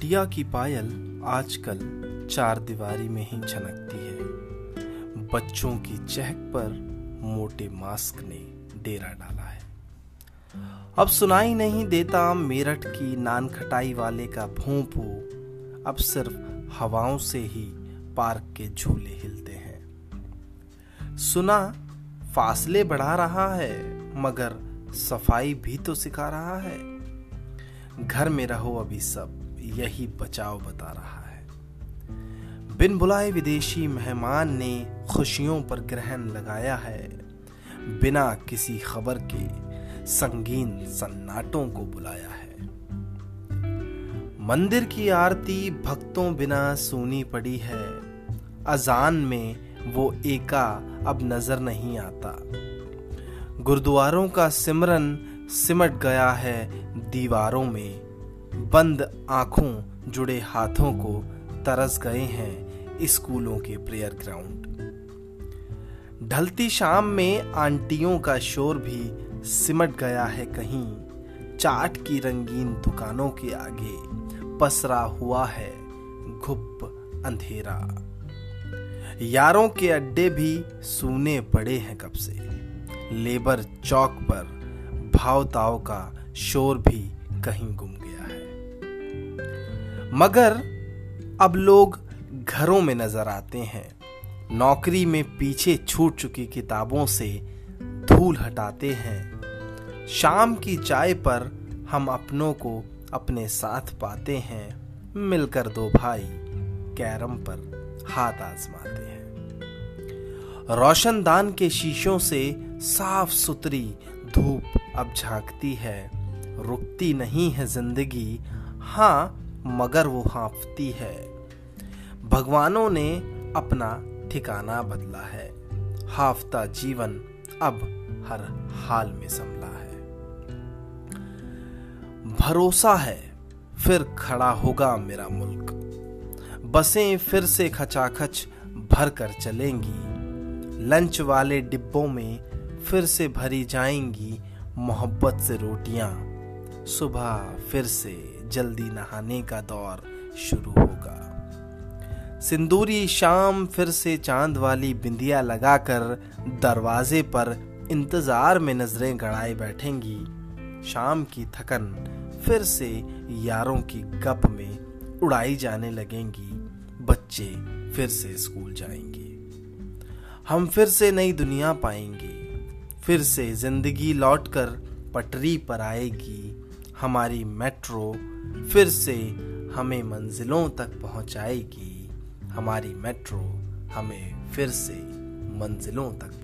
बिटिया की पायल आजकल चार दीवारी में ही छनकती है। बच्चों की चहक पर मोटे मास्क ने डेरा डाला है। अब सुनाई नहीं देता मेरठ की नान खटाई वाले का भोंपू। अब सिर्फ़ हवाओं से ही पार्क के झूले हिलते हैं। सुना, फासले बढ़ा रहा है, मगर सफ़ाई भी तो सिखा रहा है। घर में रहो अभी सब। यही बचाव बता रहा है। बिन बुलाए विदेशी मेहमान ने खुशियों पर ग्रहण लगाया है। बिना किसी खबर के संगीन सन्नाटों को बुलाया है। मंदिर की आरती भक्तों बिना सुनी पड़ी है। अजान में वो एका अब नज़र नहीं आता। गुरुद्वारों का सिमरन सिमट गया है दीवारों में। बंद आँखों जुड़े हाथों को तरस गए हैं स्कूलों के प्रेयर ग्राउंड। ढलती शाम में आंटियों का शोर भी सिमट गया है कहीं। चाट की रंगीन दुकानों के आगे पसरा हुआ है घुप अंधेरा। यारों के अड्डे भी सूने पड़े हैं कब से। लेबर चौक पर भाव ताव का शोर भी कहीं गुम मगर अब लोग घरों में नज़र आते हैं। नौकरी में पीछे छूट चुकी किताबों से धूल हटाते हैं। शाम की चाय पर हम अपनों को अपने साथ पाते हैं। मिलकर दो भाई कैरम पर हाथ आजमाते हैं। रोशनदान के शीशों से साफ़ सुथरी धूप अब झांकती है। रुकती नहीं है ज़िंदगी। हाँ मगर वो हाँफती है। भगवानों ने अपना ठिकाना बदला है। हाफता जीवन अब हर हाल में संभला है। भरोसा है, फिर खड़ा होगा मेरा मुल्क। बसें फिर से खचाखच भर कर चलेंगी। लंच वाले डिब्बों में फिर से भरी जाएँगी मोहब्बत से रोटियाँ। सुबह फिर से जल्दी नहाने का दौर शुरू होगा। सिंदूरी शाम फिर से चाँद वाली बिंदिया लगाकर दरवाजे पर इंतज़ार में नज़रें गड़ाए बैठेंगी। शाम की थकन फिर से यारों की गप में उड़ाई जाने लगेंगी। बच्चे फिर से स्कूल जाएँगे। हम फिर से नई दुनिया पाएँगे। फिर से ज़िंदगी लौटकर पटरी पर आएगी। हमारी मेट्रो फिर से हमें मंजिलों तक पहुंचाएगी। हमारी मेट्रो हमें फिर से मंजिलों तक